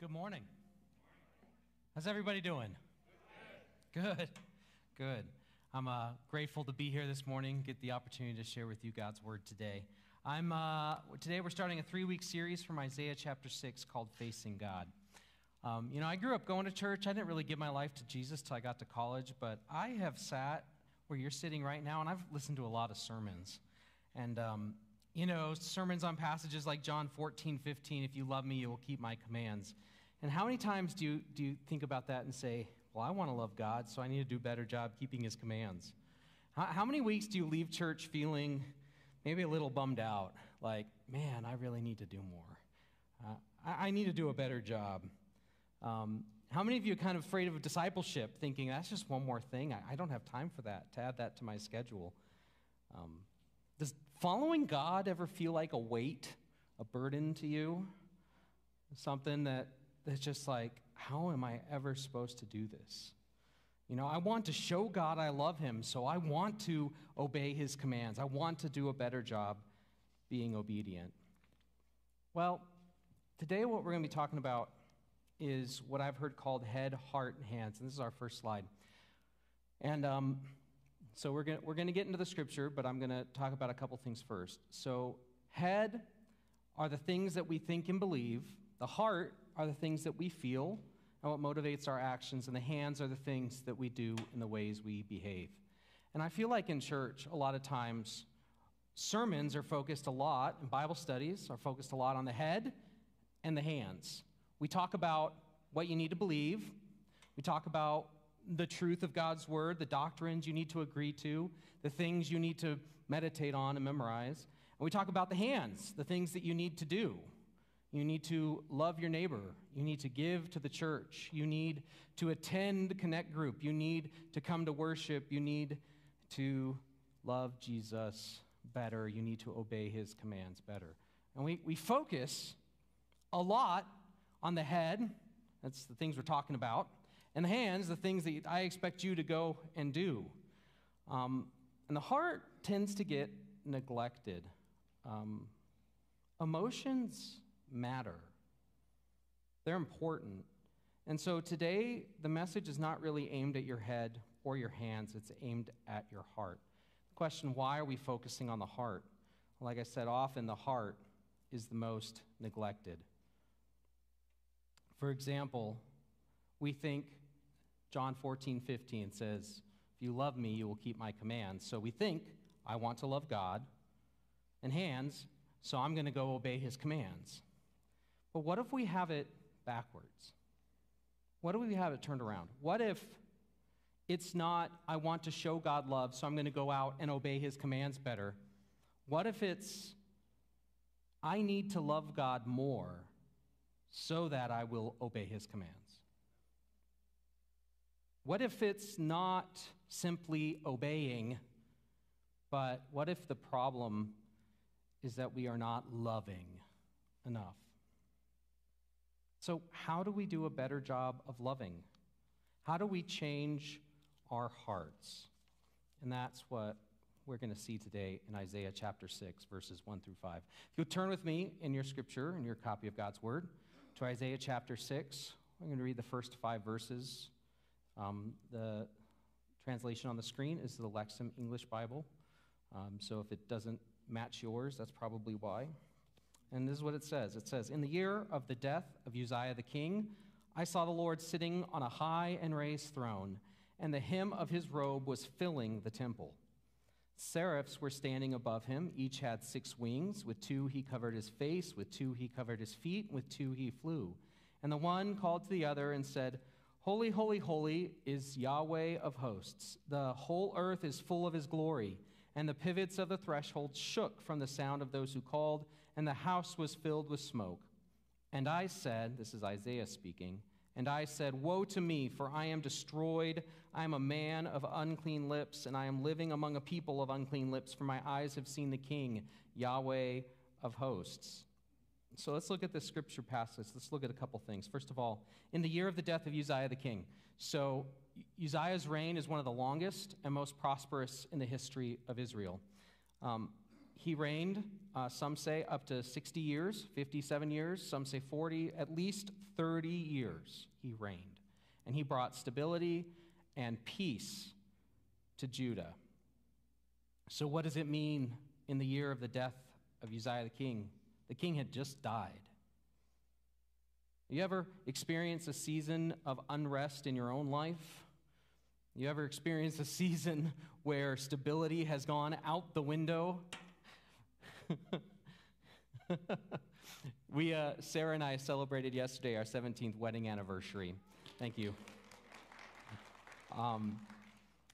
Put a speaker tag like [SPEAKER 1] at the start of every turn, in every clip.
[SPEAKER 1] Good morning. How's everybody doing? Good. Good. I'm uh, grateful to be here this morning, get the opportunity to share with you God's word today. I'm uh, today we're starting a three-week series from Isaiah chapter six called "Facing God." Um, you know, I grew up going to church. I didn't really give my life to Jesus till I got to college, but I have sat where you're sitting right now, and I've listened to a lot of sermons. And um, you know, sermons on passages like John 14, 15, if you love me, you will keep my commands. And how many times do you, do you think about that and say, well, I want to love God, so I need to do a better job keeping his commands? How, how many weeks do you leave church feeling maybe a little bummed out? Like, man, I really need to do more. Uh, I, I, need to do a better job. Um, how many of you are kind of afraid of discipleship, thinking that's just one more thing? I, I don't have time for that, to add that to my schedule. Um, following God ever feel like a weight, a burden to you? Something that, that's just like, how am I ever supposed to do this? You know, I want to show God I love him, so I want to obey his commands. I want to do a better job being obedient. Well, today what we're going to be talking about is what I've heard called head, heart, and hands. And this is our first slide. And um, so we're going we're to get into the scripture, but I'm going to talk about a couple things first. So, head are the things that we think and believe, the heart are the things that we feel and what motivates our actions, and the hands are the things that we do and the ways we behave. And I feel like in church, a lot of times, sermons are focused a lot, and Bible studies are focused a lot on the head and the hands. We talk about what you need to believe, we talk about the truth of God's word, the doctrines you need to agree to, the things you need to meditate on and memorize. And we talk about the hands, the things that you need to do. You need to love your neighbor. You need to give to the church. You need to attend Connect Group. You need to come to worship. You need to love Jesus better. You need to obey his commands better. And we, we focus a lot on the head. That's the things we're talking about and the hands, the things that I expect you to go and do. Um, and the heart tends to get neglected. Um, emotions matter, they're important. And so today, the message is not really aimed at your head or your hands, it's aimed at your heart. The question why are we focusing on the heart? Like I said, often the heart is the most neglected. For example, we think John 14, 15 says, If you love me, you will keep my commands. So we think, I want to love God, and hands, so I'm going to go obey his commands. But what if we have it backwards? What if we have it turned around? What if it's not, I want to show God love, so I'm going to go out and obey his commands better? What if it's, I need to love God more so that I will obey his commands? What if it's not simply obeying, but what if the problem is that we are not loving enough? So, how do we do a better job of loving? How do we change our hearts? And that's what we're going to see today in Isaiah chapter 6, verses 1 through 5. If you'll turn with me in your scripture, in your copy of God's Word, to Isaiah chapter 6, I'm going to read the first five verses um, the translation on the screen is the Lexham English Bible. Um, so if it doesn't match yours, that's probably why. And this is what it says it says, In the year of the death of Uzziah the king, I saw the Lord sitting on a high and raised throne, and the hem of his robe was filling the temple. Seraphs were standing above him. Each had six wings. With two he covered his face, with two he covered his feet, with two he flew. And the one called to the other and said, Holy, holy, holy is Yahweh of hosts. The whole earth is full of his glory. And the pivots of the threshold shook from the sound of those who called, and the house was filled with smoke. And I said, This is Isaiah speaking, and I said, Woe to me, for I am destroyed. I am a man of unclean lips, and I am living among a people of unclean lips, for my eyes have seen the King, Yahweh of hosts. So let's look at this scripture passage. Let's look at a couple things. First of all, in the year of the death of Uzziah the king. So Uzziah's reign is one of the longest and most prosperous in the history of Israel. Um, he reigned, uh, some say up to 60 years, 57 years, some say 40, at least 30 years he reigned. And he brought stability and peace to Judah. So, what does it mean in the year of the death of Uzziah the king? The king had just died. You ever experience a season of unrest in your own life? You ever experience a season where stability has gone out the window? we, uh, Sarah and I celebrated yesterday our 17th wedding anniversary. Thank you. Um,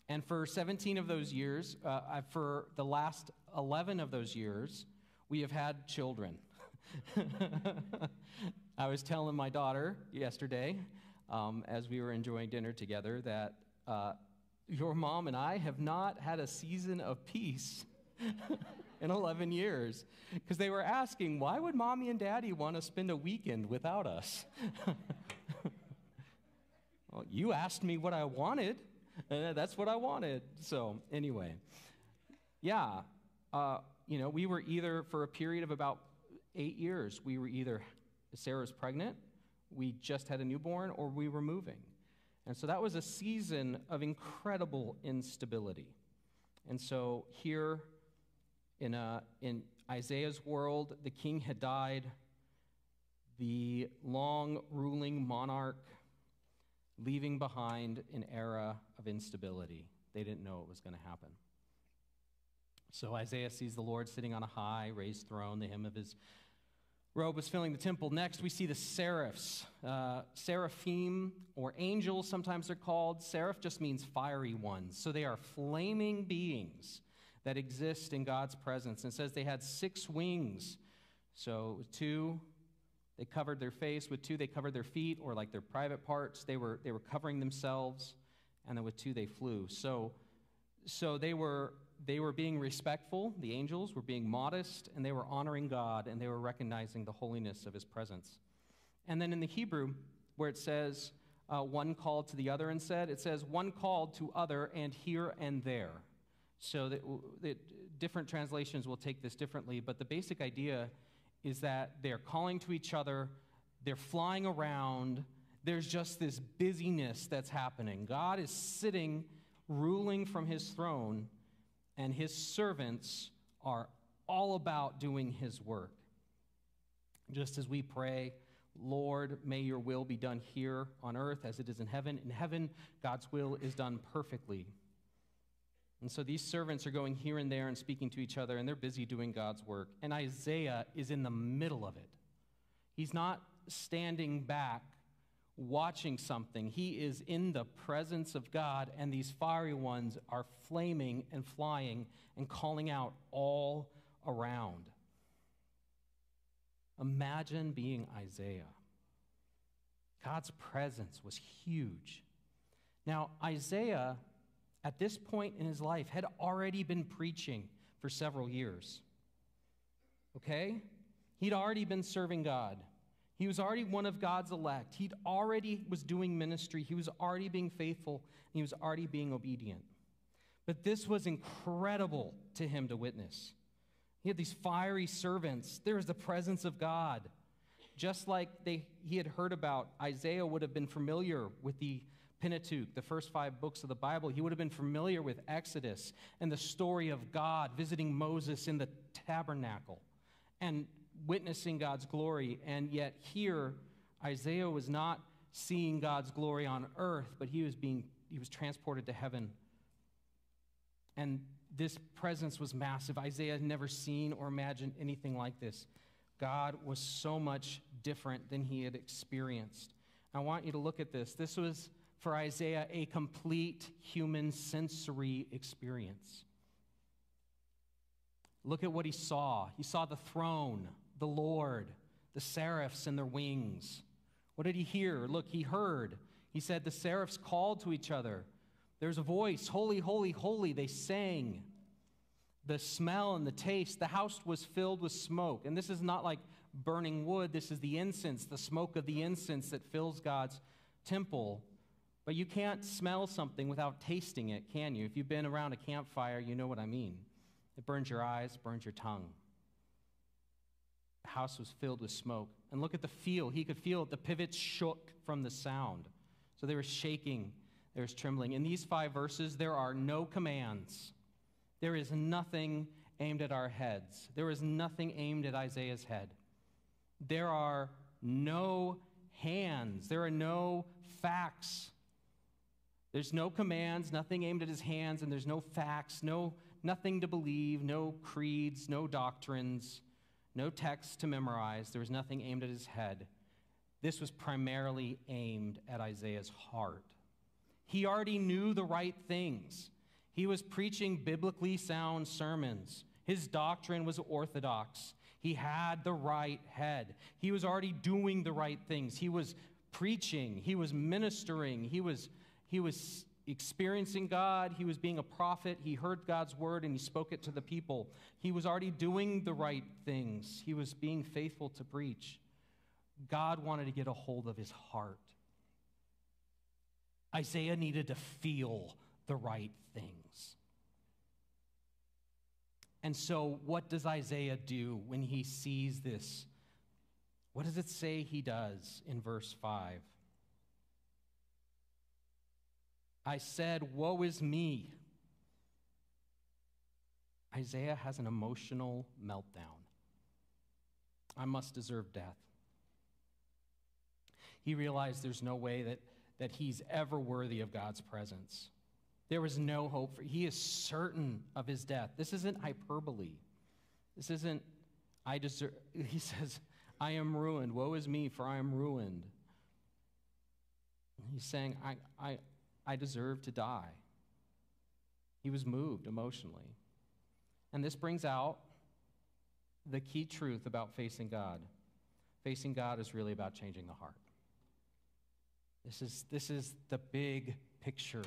[SPEAKER 1] and for 17 of those years, uh, for the last 11 of those years, we have had children. I was telling my daughter yesterday, um, as we were enjoying dinner together, that uh, your mom and I have not had a season of peace in 11 years. Because they were asking, why would mommy and daddy want to spend a weekend without us? well, you asked me what I wanted. Uh, that's what I wanted. So, anyway, yeah, uh, you know, we were either, for a period of about eight years, we were either, Sarah's pregnant, we just had a newborn, or we were moving. And so that was a season of incredible instability. And so here in, a, in Isaiah's world, the king had died, the long ruling monarch leaving behind an era of instability. They didn't know it was going to happen. So Isaiah sees the Lord sitting on a high, raised throne. The hem of his robe was filling the temple. Next, we see the seraphs. Uh, seraphim, or angels, sometimes they're called. Seraph just means fiery ones. So they are flaming beings that exist in God's presence. And says they had six wings. So two they covered their face. With two, they covered their feet or like their private parts. They were, they were covering themselves. And then with two, they flew. So, so they, were, they were being respectful. The angels were being modest, and they were honoring God, and they were recognizing the holiness of his presence. And then in the Hebrew, where it says, uh, one called to the other and said, it says, one called to other and here and there. So that, that different translations will take this differently, but the basic idea is that they're calling to each other, they're flying around, there's just this busyness that's happening. God is sitting, ruling from his throne, and his servants are all about doing his work. Just as we pray, Lord, may your will be done here on earth as it is in heaven. In heaven, God's will is done perfectly. And so these servants are going here and there and speaking to each other, and they're busy doing God's work. And Isaiah is in the middle of it. He's not standing back watching something, he is in the presence of God, and these fiery ones are flaming and flying and calling out all around. Imagine being Isaiah. God's presence was huge. Now, Isaiah at this point in his life, had already been preaching for several years. Okay? He'd already been serving God. He was already one of God's elect. He'd already was doing ministry. He was already being faithful. he was already being obedient. But this was incredible to him to witness. He had these fiery servants. There was the presence of God. Just like they, he had heard about, Isaiah would have been familiar with the Pentateuch, the first five books of the Bible, he would have been familiar with Exodus and the story of God visiting Moses in the tabernacle and witnessing God's glory. And yet, here, Isaiah was not seeing God's glory on earth, but he was being he was transported to heaven. And this presence was massive. Isaiah had never seen or imagined anything like this. God was so much different than he had experienced. I want you to look at this. This was for Isaiah a complete human sensory experience. Look at what he saw. He saw the throne, the Lord, the seraphs and their wings. What did he hear? Look, he heard. He said, The seraphs called to each other. There's a voice, Holy, holy, holy. They sang. The smell and the taste, the house was filled with smoke. And this is not like burning wood, this is the incense, the smoke of the incense that fills God's temple. But you can't smell something without tasting it, can you? If you've been around a campfire, you know what I mean. It burns your eyes, burns your tongue. House was filled with smoke. And look at the feel. He could feel it. The pivots shook from the sound. So they were shaking, there was trembling. In these five verses, there are no commands. There is nothing aimed at our heads. There is nothing aimed at Isaiah's head. There are no hands. There are no facts. There's no commands, nothing aimed at his hands, and there's no facts, no nothing to believe, no creeds, no doctrines, no texts to memorize. There was nothing aimed at his head. This was primarily aimed at Isaiah's heart. He already knew the right things. He was preaching biblically sound sermons. His doctrine was orthodox. He had the right head. He was already doing the right things. He was preaching. He was ministering. He was, he was experiencing God. He was being a prophet. He heard God's word and he spoke it to the people. He was already doing the right things. He was being faithful to preach. God wanted to get a hold of his heart. Isaiah needed to feel the right things. And so, what does Isaiah do when he sees this? What does it say he does in verse 5? I said, Woe is me. Isaiah has an emotional meltdown. I must deserve death. He realized there's no way that, that he's ever worthy of God's presence. There was no hope for he is certain of his death. This isn't hyperbole. This isn't I deserve he says, I am ruined. Woe is me, for I am ruined. He's saying, I, I, I deserve to die. He was moved emotionally. And this brings out the key truth about facing God. Facing God is really about changing the heart. This is, this is the big picture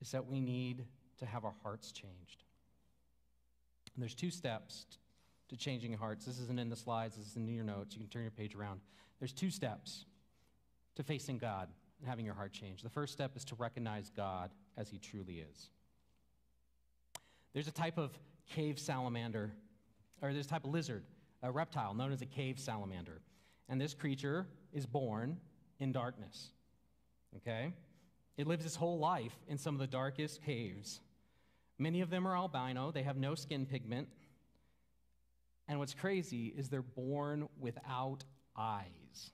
[SPEAKER 1] is that we need to have our hearts changed. And there's two steps to changing hearts. This isn't in the slides, this is in your notes. You can turn your page around. There's two steps to facing God and having your heart changed. The first step is to recognize God as he truly is. There's a type of cave salamander, or there's a type of lizard, a reptile known as a cave salamander. And this creature is born in darkness. Okay? It lives its whole life in some of the darkest caves. Many of them are albino, they have no skin pigment. And what's crazy is they're born without eyes.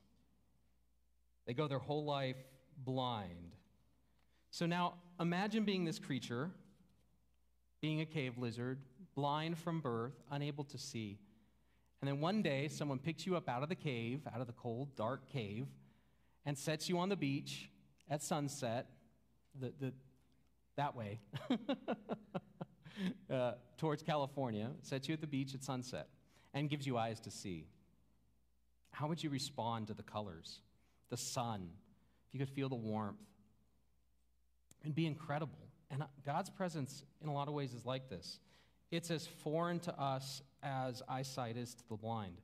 [SPEAKER 1] They go their whole life blind. So now imagine being this creature, being a cave lizard, blind from birth, unable to see. And then one day, someone picks you up out of the cave, out of the cold, dark cave, and sets you on the beach at sunset, the, the, that way, uh, towards California, sets you at the beach at sunset, and gives you eyes to see. How would you respond to the colors, the sun, if you could feel the warmth? and be incredible. And God's presence, in a lot of ways, is like this it's as foreign to us as eyesight is to the blind.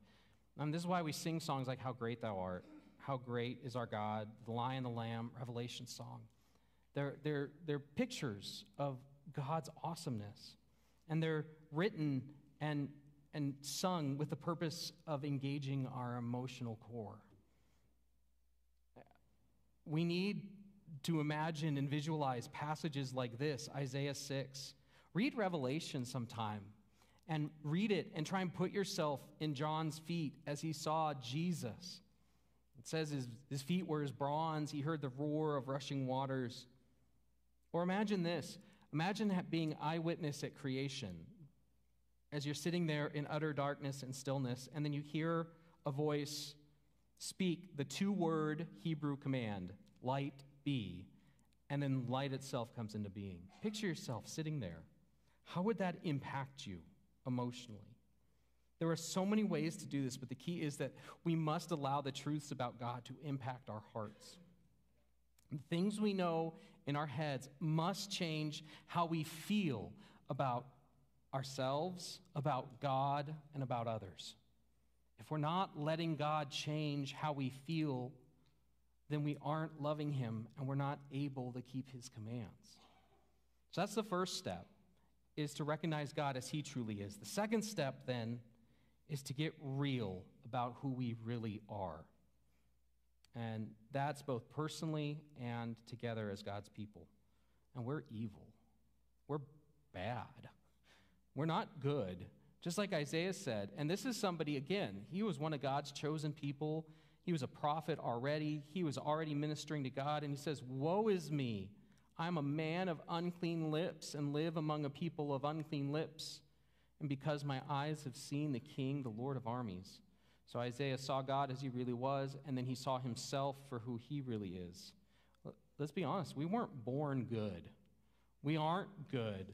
[SPEAKER 1] And this is why we sing songs like How Great Thou Art. How great is our God, the Lion, the Lamb, Revelation song. They're, they're, they're pictures of God's awesomeness. And they're written and, and sung with the purpose of engaging our emotional core. We need to imagine and visualize passages like this Isaiah 6. Read Revelation sometime and read it and try and put yourself in John's feet as he saw Jesus. It says his, his feet were as bronze, he heard the roar of rushing waters. Or imagine this imagine being eyewitness at creation as you're sitting there in utter darkness and stillness, and then you hear a voice speak the two word Hebrew command light be, and then light itself comes into being. Picture yourself sitting there. How would that impact you emotionally? There are so many ways to do this, but the key is that we must allow the truths about God to impact our hearts. The things we know in our heads must change how we feel about ourselves, about God, and about others. If we're not letting God change how we feel, then we aren't loving Him and we're not able to keep His commands. So that's the first step is to recognize God as He truly is. The second step, then, is to get real about who we really are. And that's both personally and together as God's people. And we're evil. We're bad. We're not good. Just like Isaiah said. And this is somebody, again, he was one of God's chosen people. He was a prophet already. He was already ministering to God. And he says, Woe is me. I'm a man of unclean lips and live among a people of unclean lips. And because my eyes have seen the King, the Lord of armies. So Isaiah saw God as he really was, and then he saw himself for who he really is. Let's be honest, we weren't born good. We aren't good.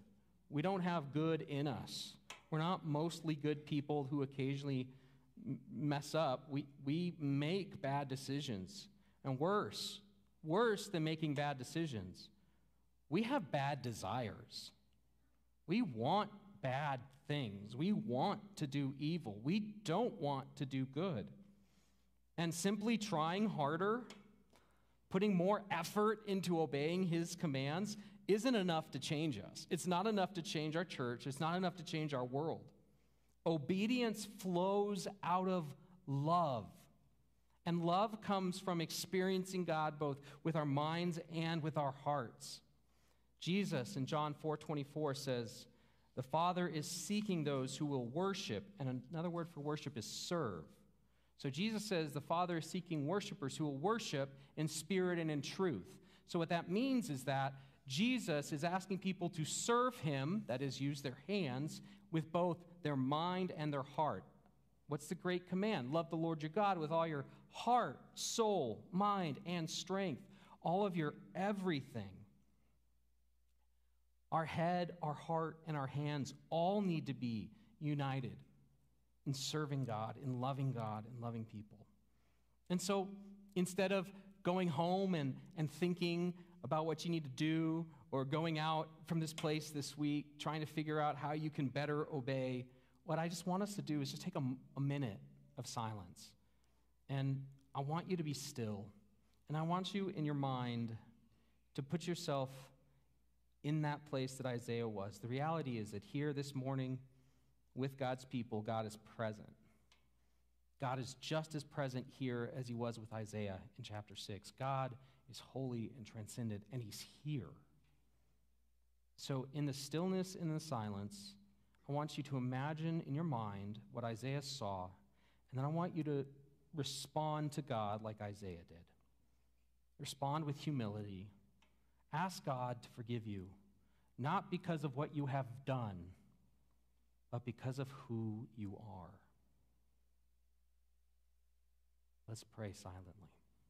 [SPEAKER 1] We don't have good in us. We're not mostly good people who occasionally mess up. We, we make bad decisions. And worse, worse than making bad decisions, we have bad desires. We want bad things. We want to do evil. We don't want to do good. And simply trying harder, putting more effort into obeying his commands, isn't enough to change us. It's not enough to change our church. It's not enough to change our world. Obedience flows out of love. And love comes from experiencing God both with our minds and with our hearts. Jesus in John 4:24 says, "The Father is seeking those who will worship." And another word for worship is serve. So Jesus says the Father is seeking worshipers who will worship in spirit and in truth. So what that means is that Jesus is asking people to serve him, that is, use their hands, with both their mind and their heart. What's the great command? Love the Lord your God with all your heart, soul, mind, and strength, all of your everything. Our head, our heart, and our hands all need to be united in serving God, in loving God, and loving people. And so instead of going home and, and thinking about what you need to do or going out from this place this week trying to figure out how you can better obey, what I just want us to do is just take a, a minute of silence. And I want you to be still. And I want you in your mind to put yourself in that place that Isaiah was. The reality is that here this morning with God's people, God is present. God is just as present here as he was with Isaiah in chapter 6. God is holy and transcendent, and he's here. So, in the stillness and the silence, I want you to imagine in your mind what Isaiah saw, and then I want you to respond to God like Isaiah did. Respond with humility. Ask God to forgive you, not because of what you have done, but because of who you are. Let's pray silently.